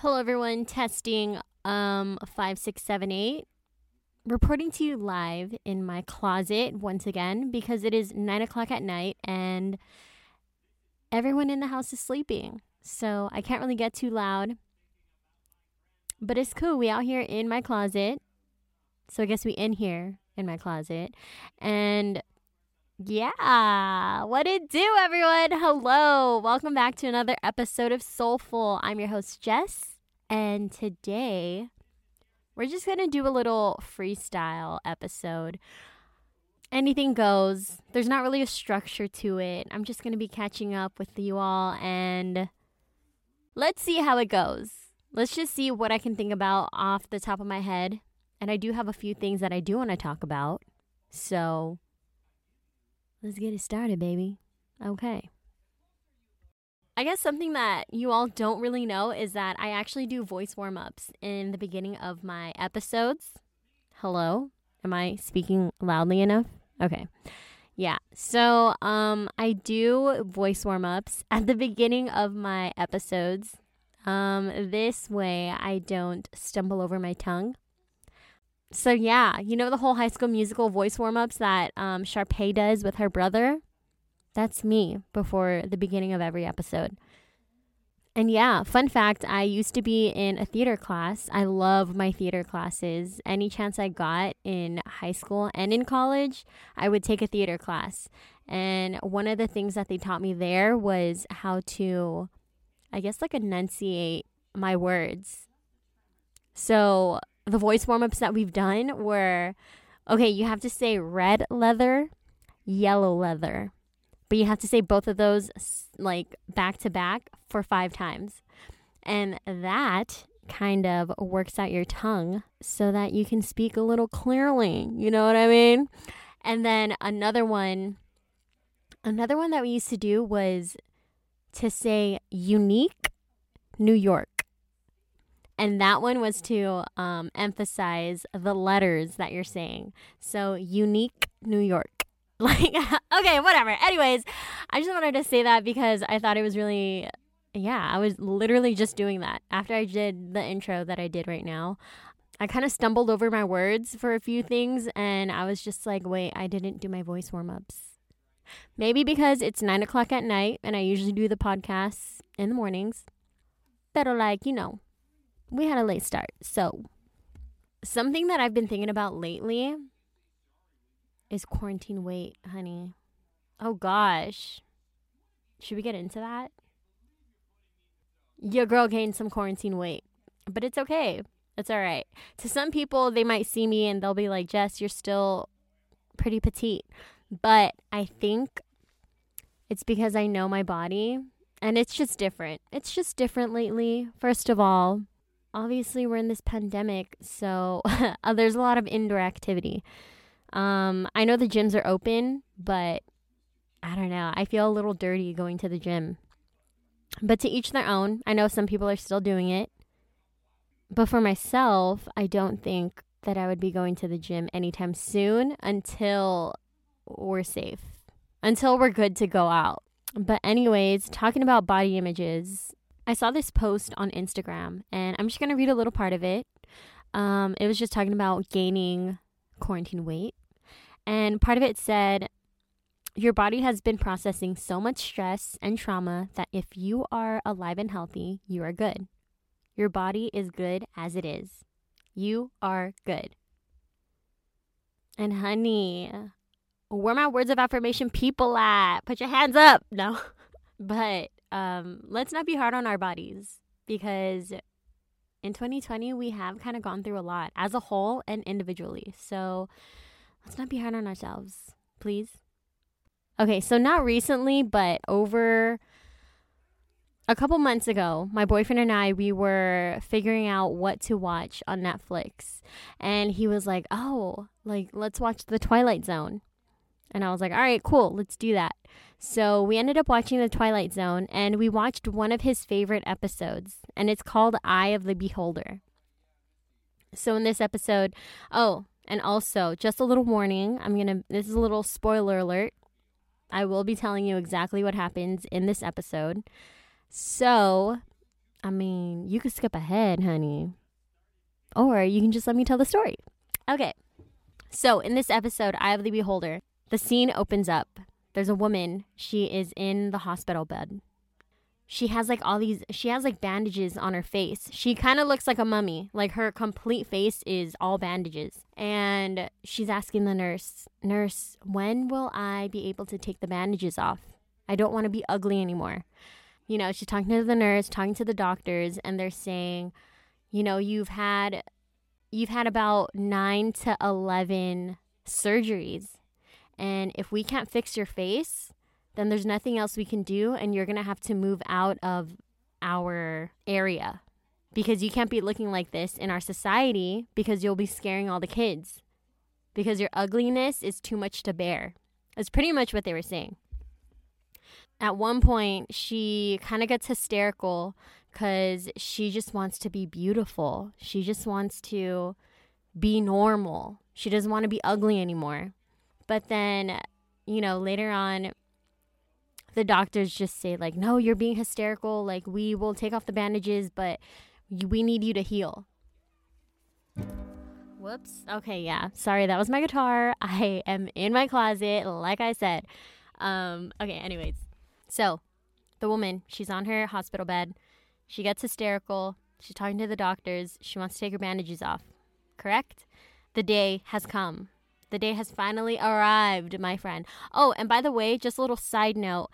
Hello, everyone. Testing um five six seven eight. Reporting to you live in my closet once again because it is nine o'clock at night and everyone in the house is sleeping. So I can't really get too loud. But it's cool. We out here in my closet. So I guess we in here in my closet. And yeah, what it do, everyone? Hello. Welcome back to another episode of Soulful. I'm your host, Jess. And today we're just going to do a little freestyle episode. Anything goes. There's not really a structure to it. I'm just going to be catching up with you all and let's see how it goes. Let's just see what I can think about off the top of my head. And I do have a few things that I do want to talk about. So let's get it started, baby. Okay. I guess something that you all don't really know is that I actually do voice warm ups in the beginning of my episodes. Hello? Am I speaking loudly enough? Okay. Yeah. So, um I do voice warm ups at the beginning of my episodes. Um this way I don't stumble over my tongue. So yeah, you know the whole high school musical voice warm ups that um Sharpay does with her brother? That's me before the beginning of every episode. And yeah, fun fact I used to be in a theater class. I love my theater classes. Any chance I got in high school and in college, I would take a theater class. And one of the things that they taught me there was how to, I guess, like enunciate my words. So the voice warm ups that we've done were okay, you have to say red leather, yellow leather. But you have to say both of those like back to back for five times. And that kind of works out your tongue so that you can speak a little clearly. You know what I mean? And then another one, another one that we used to do was to say unique New York. And that one was to um, emphasize the letters that you're saying. So, unique New York. Like, okay, whatever. Anyways, I just wanted to say that because I thought it was really, yeah, I was literally just doing that after I did the intro that I did right now. I kind of stumbled over my words for a few things and I was just like, wait, I didn't do my voice warm ups. Maybe because it's nine o'clock at night and I usually do the podcasts in the mornings. But, like, you know, we had a late start. So, something that I've been thinking about lately is quarantine weight, honey. Oh gosh. Should we get into that? Your girl gained some quarantine weight, but it's okay. It's all right. To some people, they might see me and they'll be like, Jess, you're still pretty petite. But I think it's because I know my body and it's just different. It's just different lately. First of all, obviously, we're in this pandemic, so there's a lot of indoor activity. Um, I know the gyms are open, but I don't know. I feel a little dirty going to the gym. But to each their own. I know some people are still doing it. But for myself, I don't think that I would be going to the gym anytime soon until we're safe, until we're good to go out. But, anyways, talking about body images, I saw this post on Instagram and I'm just going to read a little part of it. Um, it was just talking about gaining quarantine weight. And part of it said, Your body has been processing so much stress and trauma that if you are alive and healthy, you are good. Your body is good as it is. You are good. And honey, where my words of affirmation people at? Put your hands up. No. but um, let's not be hard on our bodies because in 2020 we have kind of gone through a lot as a whole and individually. So let's not be hard on ourselves, please. Okay, so not recently, but over a couple months ago, my boyfriend and I we were figuring out what to watch on Netflix. And he was like, "Oh, like let's watch The Twilight Zone." And I was like, "All right, cool, let's do that." So, we ended up watching The Twilight Zone and we watched one of his favorite episodes, and it's called Eye of the Beholder. So, in this episode, oh, and also, just a little warning I'm going to, this is a little spoiler alert. I will be telling you exactly what happens in this episode. So, I mean, you could skip ahead, honey. Or you can just let me tell the story. Okay. So, in this episode, Eye of the Beholder, the scene opens up. There's a woman. She is in the hospital bed. She has like all these, she has like bandages on her face. She kind of looks like a mummy. Like her complete face is all bandages. And she's asking the nurse, Nurse, when will I be able to take the bandages off? I don't want to be ugly anymore. You know, she's talking to the nurse, talking to the doctors, and they're saying, you know, you've had you've had about 9 to 11 surgeries. And if we can't fix your face, then there's nothing else we can do and you're going to have to move out of our area because you can't be looking like this in our society because you'll be scaring all the kids because your ugliness is too much to bear. That's pretty much what they were saying. At one point, she kind of gets hysterical because she just wants to be beautiful. She just wants to be normal. She doesn't want to be ugly anymore. But then, you know, later on, the doctors just say, like, no, you're being hysterical. Like, we will take off the bandages, but we need you to heal. Whoops. Okay, yeah. Sorry, that was my guitar. I am in my closet, like I said. Um, okay, anyways. So, the woman, she's on her hospital bed. She gets hysterical. She's talking to the doctors. She wants to take her bandages off. Correct? The day has come. The day has finally arrived, my friend. Oh, and by the way, just a little side note.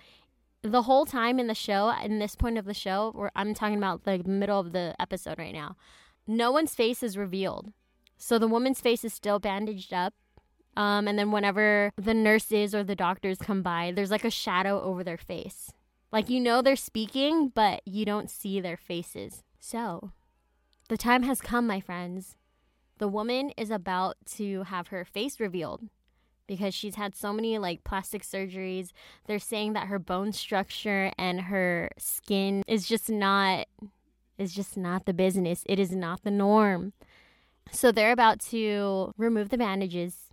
The whole time in the show, in this point of the show, where I'm talking about the middle of the episode right now, no one's face is revealed. So the woman's face is still bandaged up. Um, and then whenever the nurses or the doctors come by, there's like a shadow over their face. Like you know they're speaking, but you don't see their faces. So, the time has come, my friends. The woman is about to have her face revealed because she's had so many like plastic surgeries. They're saying that her bone structure and her skin is just not is just not the business. It is not the norm. So they're about to remove the bandages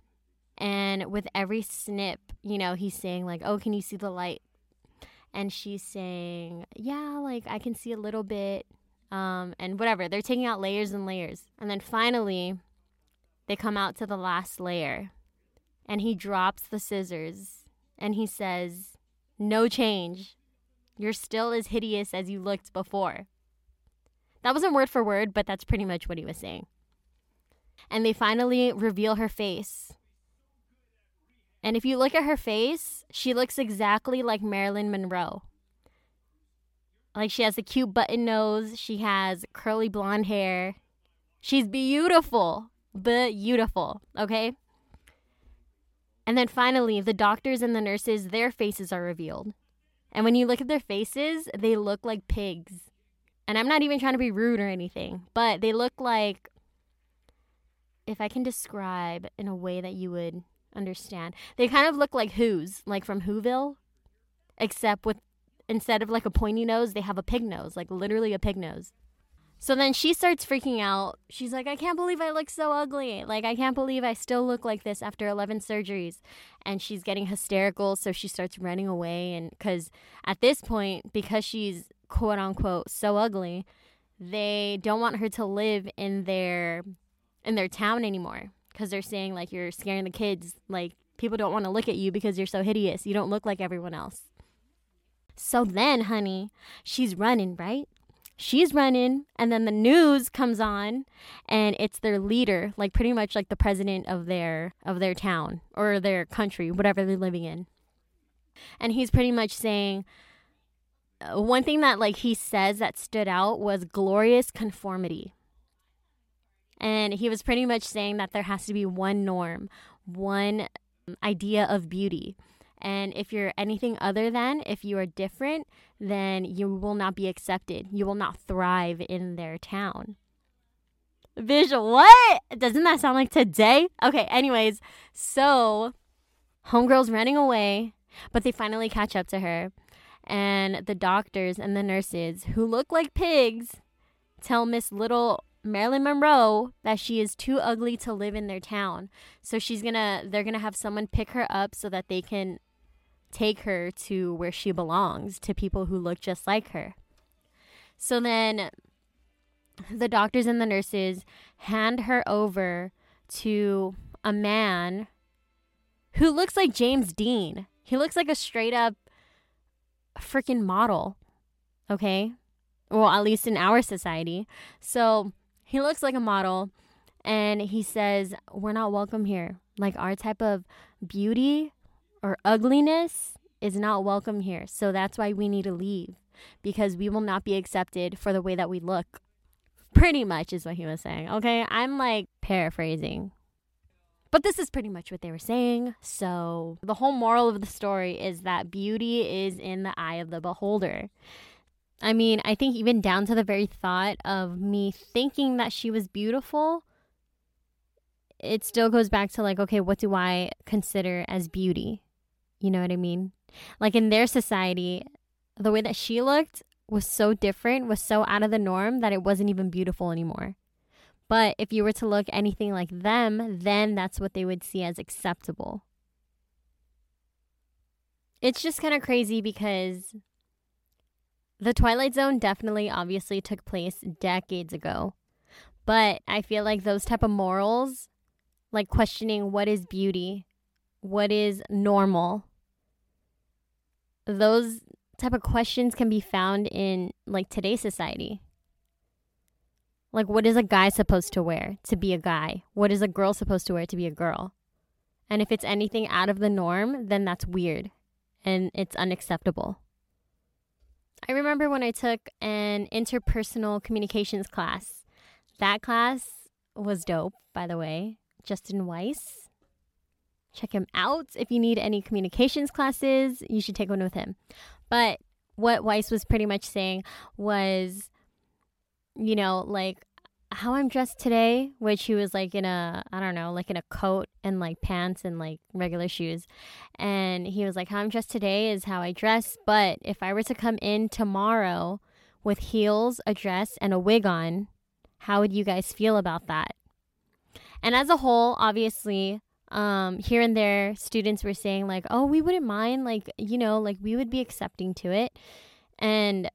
and with every snip, you know, he's saying like, "Oh, can you see the light?" and she's saying, "Yeah, like I can see a little bit." Um, and whatever. They're taking out layers and layers. And then finally, they come out to the last layer. And he drops the scissors and he says, No change. You're still as hideous as you looked before. That wasn't word for word, but that's pretty much what he was saying. And they finally reveal her face. And if you look at her face, she looks exactly like Marilyn Monroe. Like she has a cute button nose, she has curly blonde hair. She's beautiful, beautiful, okay? And then finally, the doctors and the nurses, their faces are revealed. And when you look at their faces, they look like pigs. And I'm not even trying to be rude or anything, but they look like if I can describe in a way that you would understand. They kind of look like Who's, like from Whoville, except with instead of like a pointy nose, they have a pig nose, like literally a pig nose. So then she starts freaking out. She's like, I can't believe I look so ugly. Like, I can't believe I still look like this after 11 surgeries. And she's getting hysterical. So she starts running away. And because at this point, because she's quote unquote so ugly, they don't want her to live in their in their town anymore because they're saying like you're scaring the kids. Like people don't want to look at you because you're so hideous. You don't look like everyone else. So then, honey, she's running, right? She's running, and then the news comes on, and it's their leader, like pretty much like the president of their of their town or their country, whatever they're living in. And he's pretty much saying uh, one thing that like he says that stood out was glorious conformity. And he was pretty much saying that there has to be one norm, one idea of beauty. And if you're anything other than, if you are different, then you will not be accepted. You will not thrive in their town. Visual, what? Doesn't that sound like today? Okay, anyways, so Homegirl's running away, but they finally catch up to her. And the doctors and the nurses, who look like pigs, tell Miss Little Marilyn Monroe that she is too ugly to live in their town. So she's gonna they're gonna have someone pick her up so that they can take her to where she belongs, to people who look just like her. So then the doctors and the nurses hand her over to a man who looks like James Dean. He looks like a straight up freaking model. Okay? Well, at least in our society. So he looks like a model and he says, We're not welcome here. Like our type of beauty or ugliness is not welcome here. So that's why we need to leave because we will not be accepted for the way that we look. Pretty much is what he was saying. Okay. I'm like paraphrasing. But this is pretty much what they were saying. So the whole moral of the story is that beauty is in the eye of the beholder. I mean, I think even down to the very thought of me thinking that she was beautiful, it still goes back to like, okay, what do I consider as beauty? You know what I mean? Like in their society, the way that she looked was so different, was so out of the norm that it wasn't even beautiful anymore. But if you were to look anything like them, then that's what they would see as acceptable. It's just kind of crazy because the Twilight Zone definitely obviously took place decades ago. But I feel like those type of morals, like questioning what is beauty, what is normal, those type of questions can be found in like today's society. Like what is a guy supposed to wear to be a guy? What is a girl supposed to wear to be a girl? And if it's anything out of the norm, then that's weird and it's unacceptable. I remember when I took an interpersonal communications class. That class was dope, by the way. Justin Weiss. Check him out. If you need any communications classes, you should take one with him. But what Weiss was pretty much saying was, you know, like how I'm dressed today, which he was like in a, I don't know, like in a coat and like pants and like regular shoes. And he was like, how I'm dressed today is how I dress. But if I were to come in tomorrow with heels, a dress, and a wig on, how would you guys feel about that? And as a whole, obviously, um, here and there, students were saying, like, oh, we wouldn't mind, like, you know, like we would be accepting to it. And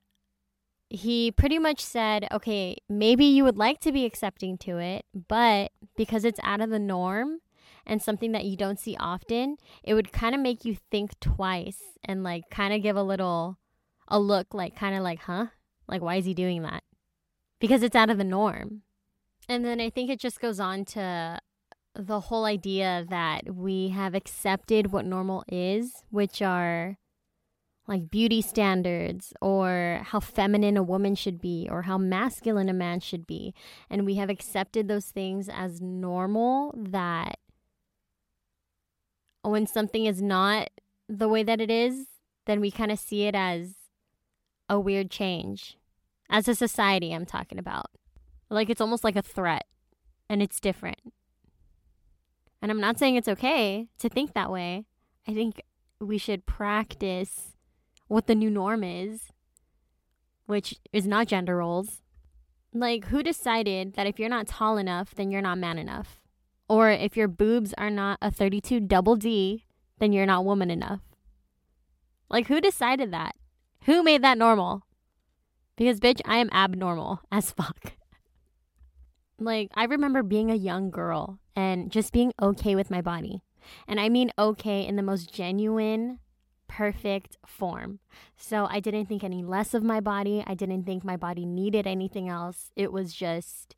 he pretty much said, okay, maybe you would like to be accepting to it, but because it's out of the norm and something that you don't see often, it would kind of make you think twice and like kind of give a little a look like kind of like, huh? Like why is he doing that? Because it's out of the norm. And then I think it just goes on to the whole idea that we have accepted what normal is, which are like beauty standards or how feminine a woman should be or how masculine a man should be. And we have accepted those things as normal that when something is not the way that it is, then we kind of see it as a weird change. As a society, I'm talking about. Like it's almost like a threat and it's different. And I'm not saying it's okay to think that way. I think we should practice what the new norm is, which is not gender roles. Like, who decided that if you're not tall enough, then you're not man enough? Or if your boobs are not a 32 double D, then you're not woman enough? Like, who decided that? Who made that normal? Because, bitch, I am abnormal as fuck. Like, I remember being a young girl and just being okay with my body. And I mean okay in the most genuine perfect form. So I didn't think any less of my body. I didn't think my body needed anything else. It was just,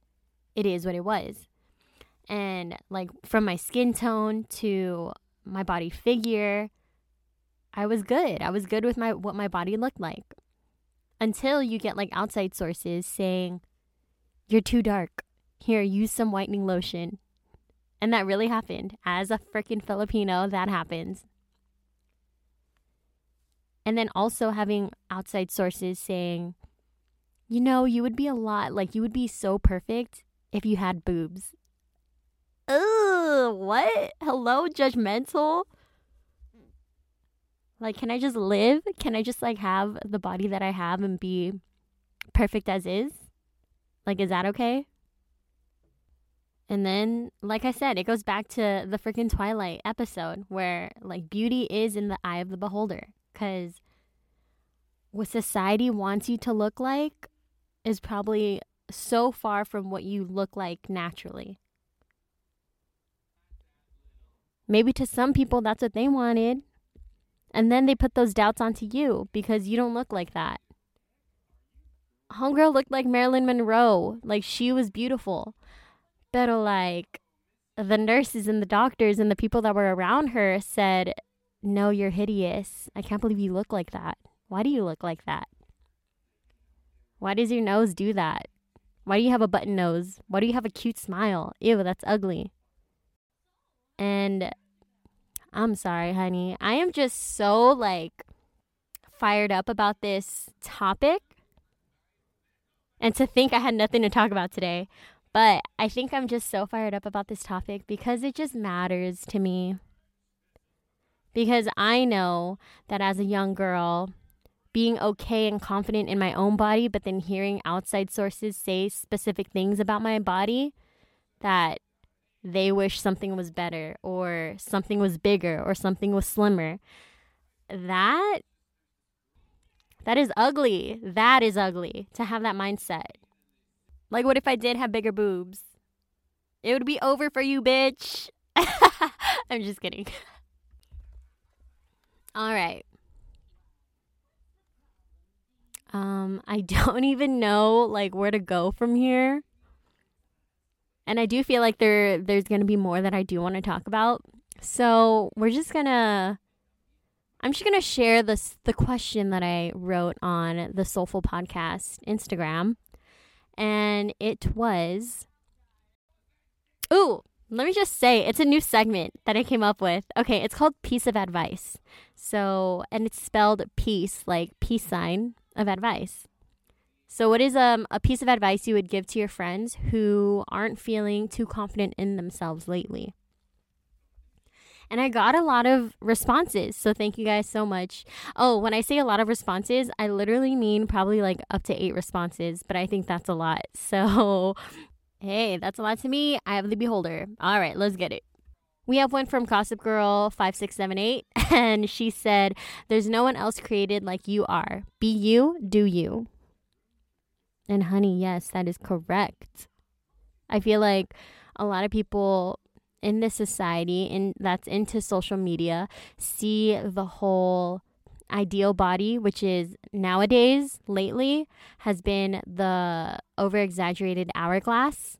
it is what it was. And like from my skin tone to my body figure, I was good. I was good with my what my body looked like. Until you get like outside sources saying, You're too dark. Here, use some whitening lotion. And that really happened. As a freaking Filipino, that happens. And then also having outside sources saying, you know, you would be a lot, like, you would be so perfect if you had boobs. Ugh, what? Hello, judgmental? Like, can I just live? Can I just, like, have the body that I have and be perfect as is? Like, is that okay? And then, like I said, it goes back to the freaking Twilight episode where, like, beauty is in the eye of the beholder because what society wants you to look like is probably so far from what you look like naturally. Maybe to some people, that's what they wanted. And then they put those doubts onto you because you don't look like that. Homegirl looked like Marilyn Monroe. Like she was beautiful. But like the nurses and the doctors and the people that were around her said, No, you're hideous. I can't believe you look like that. Why do you look like that? Why does your nose do that? Why do you have a button nose? Why do you have a cute smile? Ew, that's ugly. And I'm sorry, honey. I am just so like fired up about this topic. And to think I had nothing to talk about today. But I think I'm just so fired up about this topic because it just matters to me. Because I know that as a young girl, being okay and confident in my own body, but then hearing outside sources say specific things about my body that they wish something was better or something was bigger or something was slimmer. That that is ugly. That is ugly to have that mindset. Like what if I did have bigger boobs? It would be over for you, bitch. I'm just kidding. All right. Um I don't even know like where to go from here. And I do feel like there there's going to be more that I do want to talk about. So, we're just going to I'm just going to share this the question that I wrote on the Soulful Podcast Instagram. And it was Ooh, let me just say it's a new segment that I came up with. Okay, it's called Piece of Advice. So, and it's spelled peace like peace sign of advice. So, what is um, a piece of advice you would give to your friends who aren't feeling too confident in themselves lately? And I got a lot of responses. So, thank you guys so much. Oh, when I say a lot of responses, I literally mean probably like up to eight responses, but I think that's a lot. So, hey, that's a lot to me. I have the beholder. All right, let's get it. We have one from Gossip Girl 5678, and she said, There's no one else created like you are. Be you, do you. And honey, yes, that is correct. I feel like a lot of people in this society in that's into social media see the whole ideal body which is nowadays lately has been the over exaggerated hourglass.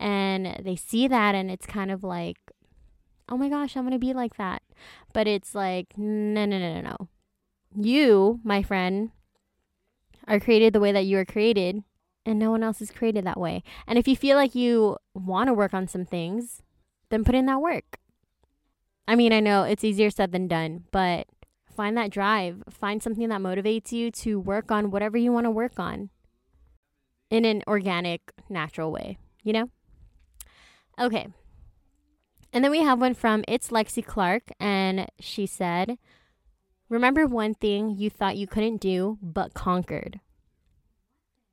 And they see that and it's kind of like oh my gosh i'm going to be like that. But it's like no no no no no. You my friend are created the way that you are created, and no one else is created that way. And if you feel like you want to work on some things, then put in that work. I mean, I know it's easier said than done, but find that drive. Find something that motivates you to work on whatever you want to work on in an organic, natural way, you know? Okay. And then we have one from It's Lexi Clark, and she said, Remember one thing you thought you couldn't do but conquered.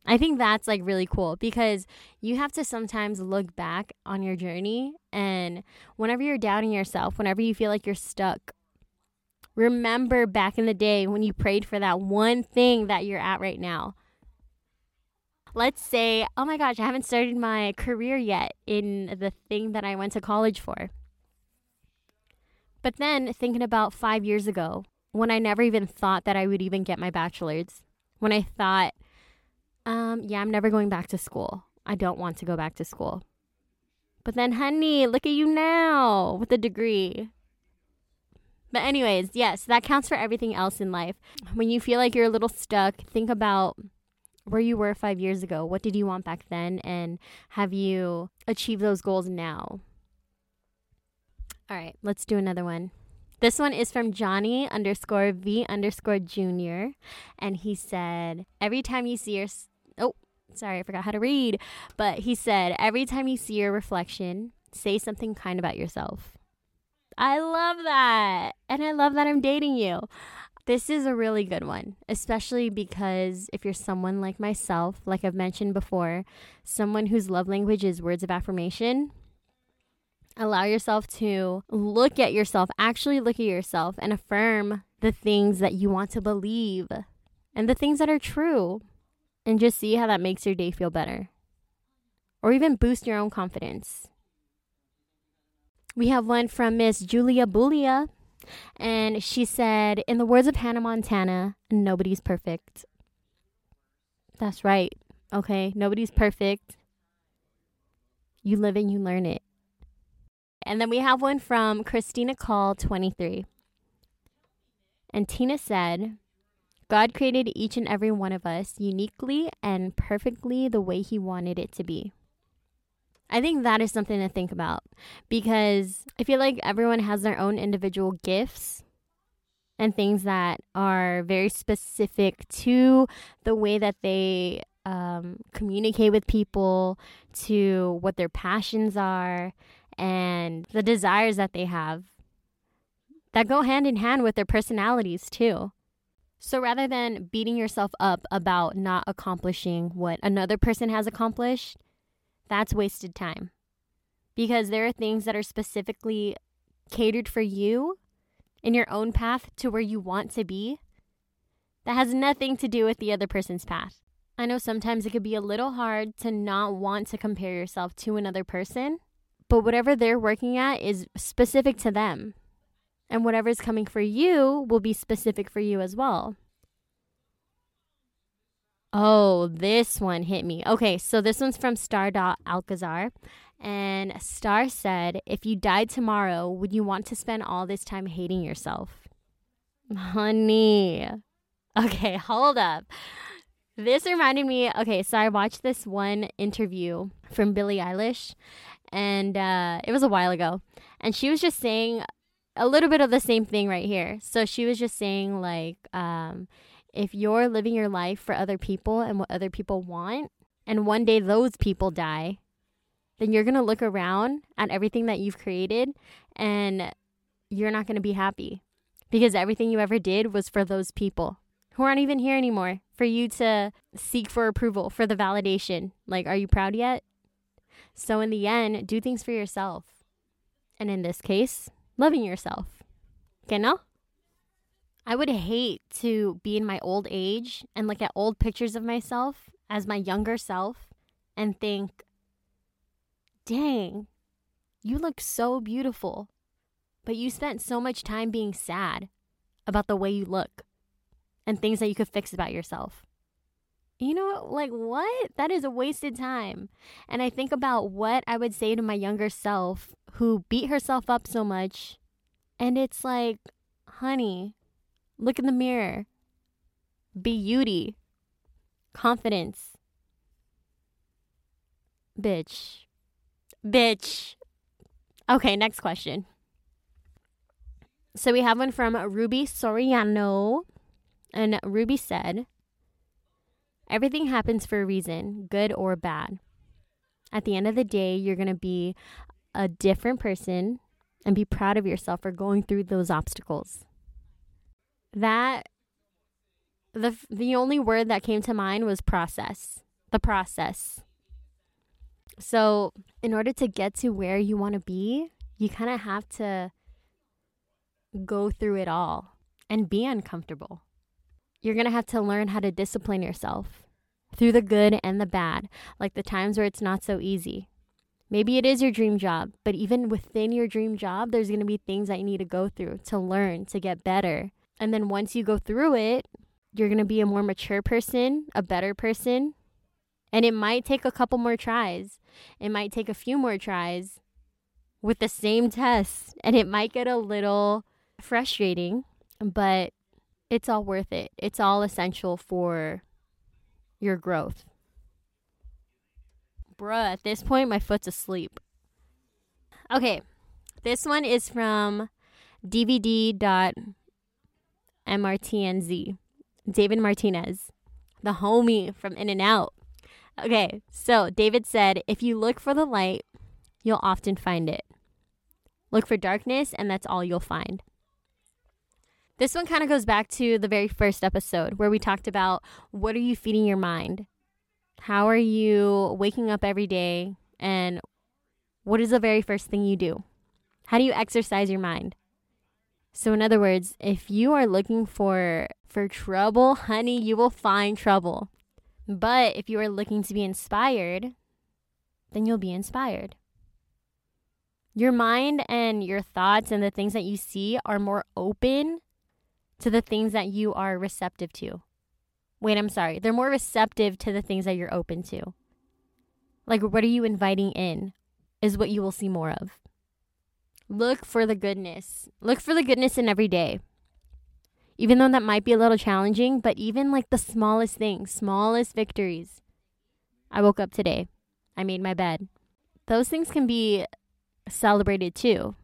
I think that's like really cool because you have to sometimes look back on your journey and whenever you're doubting yourself, whenever you feel like you're stuck, remember back in the day when you prayed for that one thing that you're at right now. Let's say, oh my gosh, I haven't started my career yet in the thing that I went to college for. But then thinking about five years ago, when I never even thought that I would even get my bachelor's, when I thought, um, yeah, I'm never going back to school. I don't want to go back to school. But then, honey, look at you now with a degree. But, anyways, yes, that counts for everything else in life. When you feel like you're a little stuck, think about where you were five years ago. What did you want back then? And have you achieved those goals now? All right, let's do another one. This one is from Johnny underscore V underscore junior. And he said, Every time you see your. Sorry, I forgot how to read. But he said, Every time you see your reflection, say something kind about yourself. I love that. And I love that I'm dating you. This is a really good one, especially because if you're someone like myself, like I've mentioned before, someone whose love language is words of affirmation, allow yourself to look at yourself, actually look at yourself and affirm the things that you want to believe and the things that are true. And just see how that makes your day feel better or even boost your own confidence. We have one from Miss Julia Bulia, and she said, In the words of Hannah Montana, nobody's perfect. That's right. Okay, nobody's perfect. You live and you learn it. And then we have one from Christina Call 23. And Tina said, God created each and every one of us uniquely and perfectly the way He wanted it to be. I think that is something to think about because I feel like everyone has their own individual gifts and things that are very specific to the way that they um, communicate with people, to what their passions are, and the desires that they have that go hand in hand with their personalities too. So rather than beating yourself up about not accomplishing what another person has accomplished, that's wasted time. Because there are things that are specifically catered for you in your own path to where you want to be that has nothing to do with the other person's path. I know sometimes it could be a little hard to not want to compare yourself to another person, but whatever they're working at is specific to them. And whatever's coming for you will be specific for you as well. Oh, this one hit me. Okay, so this one's from Star Alcazar. And Star said, If you died tomorrow, would you want to spend all this time hating yourself? Honey. Okay, hold up. This reminded me. Okay, so I watched this one interview from Billie Eilish, and uh, it was a while ago. And she was just saying a little bit of the same thing right here. So she was just saying, like, um, if you're living your life for other people and what other people want, and one day those people die, then you're going to look around at everything that you've created and you're not going to be happy because everything you ever did was for those people who aren't even here anymore for you to seek for approval, for the validation. Like, are you proud yet? So, in the end, do things for yourself. And in this case, loving yourself. Okay, no? I would hate to be in my old age and look at old pictures of myself as my younger self and think, dang, you look so beautiful, but you spent so much time being sad about the way you look and things that you could fix about yourself. You know, like what? That is a wasted time. And I think about what I would say to my younger self who beat herself up so much. And it's like, honey, Look in the mirror. Beauty. Confidence. Bitch. Bitch. Okay, next question. So we have one from Ruby Soriano. And Ruby said, Everything happens for a reason, good or bad. At the end of the day, you're going to be a different person and be proud of yourself for going through those obstacles that the the only word that came to mind was process. The process. So, in order to get to where you want to be, you kind of have to go through it all and be uncomfortable. You're going to have to learn how to discipline yourself through the good and the bad, like the times where it's not so easy. Maybe it is your dream job, but even within your dream job, there's going to be things that you need to go through to learn, to get better, and then once you go through it, you're going to be a more mature person, a better person. And it might take a couple more tries. It might take a few more tries with the same test. And it might get a little frustrating, but it's all worth it. It's all essential for your growth. Bruh, at this point, my foot's asleep. Okay, this one is from DVD. MRTNZ, David Martinez, the homie from In and Out. Okay, so David said, if you look for the light, you'll often find it. Look for darkness, and that's all you'll find. This one kind of goes back to the very first episode where we talked about what are you feeding your mind? How are you waking up every day? And what is the very first thing you do? How do you exercise your mind? So in other words, if you are looking for for trouble, honey, you will find trouble. But if you are looking to be inspired, then you'll be inspired. Your mind and your thoughts and the things that you see are more open to the things that you are receptive to. Wait, I'm sorry. They're more receptive to the things that you're open to. Like, what are you inviting in? Is what you will see more of. Look for the goodness. Look for the goodness in every day. Even though that might be a little challenging, but even like the smallest things, smallest victories. I woke up today. I made my bed. Those things can be celebrated too.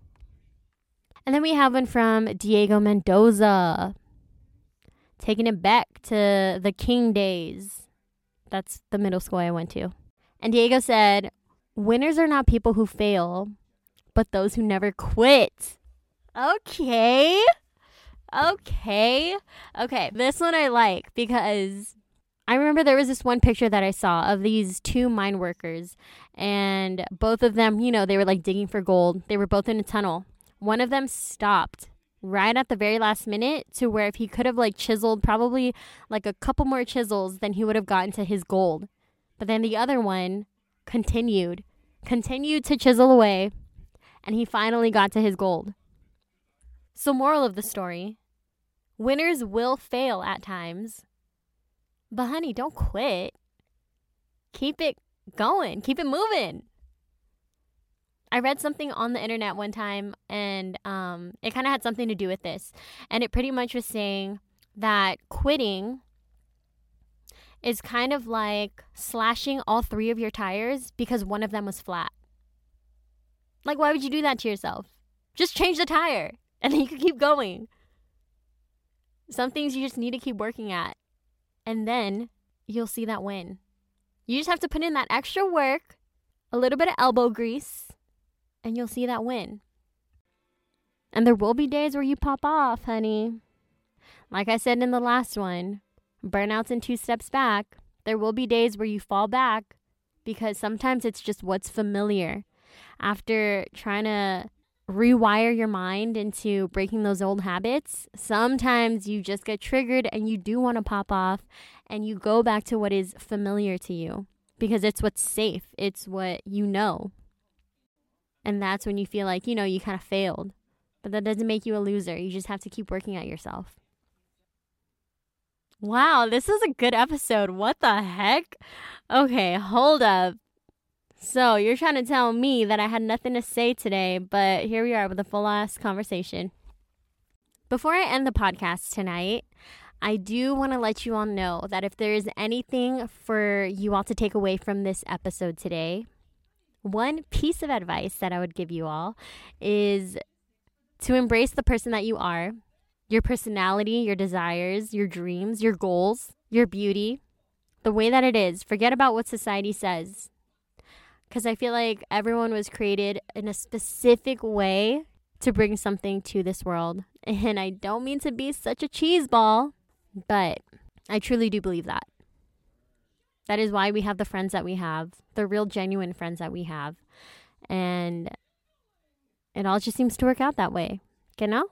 And then we have one from Diego Mendoza, taking it back to the King days. That's the middle school I went to. And Diego said, Winners are not people who fail, but those who never quit. Okay. Okay. Okay. This one I like because I remember there was this one picture that I saw of these two mine workers, and both of them, you know, they were like digging for gold. They were both in a tunnel. One of them stopped right at the very last minute to where if he could have like chiseled probably like a couple more chisels, then he would have gotten to his gold. But then the other one continued, continued to chisel away, and he finally got to his gold. So, moral of the story winners will fail at times but honey, don't quit. Keep it going. Keep it moving. I read something on the internet one time and um, it kind of had something to do with this. And it pretty much was saying that quitting is kind of like slashing all three of your tires because one of them was flat. Like, why would you do that to yourself? Just change the tire and then you can keep going. Some things you just need to keep working at and then you'll see that win. You just have to put in that extra work, a little bit of elbow grease, and you'll see that win. And there will be days where you pop off, honey. Like I said in the last one, burnouts and two steps back. There will be days where you fall back because sometimes it's just what's familiar. After trying to rewire your mind into breaking those old habits, sometimes you just get triggered and you do want to pop off and you go back to what is familiar to you because it's what's safe, it's what you know. And that's when you feel like, you know, you kind of failed. But that doesn't make you a loser. You just have to keep working at yourself. Wow, this is a good episode. What the heck? Okay, hold up. So you're trying to tell me that I had nothing to say today, but here we are with a full ass conversation. Before I end the podcast tonight, I do want to let you all know that if there is anything for you all to take away from this episode today, one piece of advice that I would give you all is to embrace the person that you are, your personality, your desires, your dreams, your goals, your beauty, the way that it is. Forget about what society says because I feel like everyone was created in a specific way to bring something to this world. And I don't mean to be such a cheese ball, but I truly do believe that. That is why we have the friends that we have, the real genuine friends that we have. And it all just seems to work out that way. You know?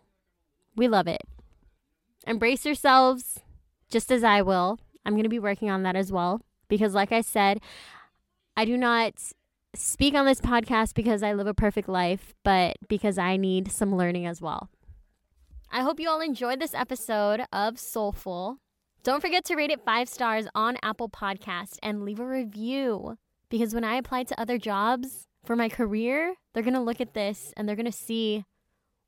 We love it. Embrace yourselves just as I will. I'm going to be working on that as well because like I said, I do not speak on this podcast because I live a perfect life, but because I need some learning as well. I hope you all enjoyed this episode of Soulful. Don't forget to rate it five stars on Apple Podcast and leave a review because when I apply to other jobs for my career, they're going to look at this and they're going to see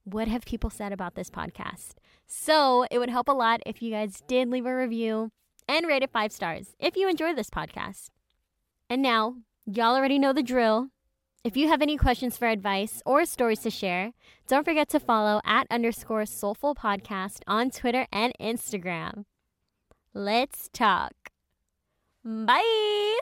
what have people said about this podcast. So, it would help a lot if you guys did leave a review and rate it five stars if you enjoy this podcast. And now, Y'all already know the drill. If you have any questions for advice or stories to share, don't forget to follow at underscore soulful podcast on Twitter and Instagram. Let's talk. Bye.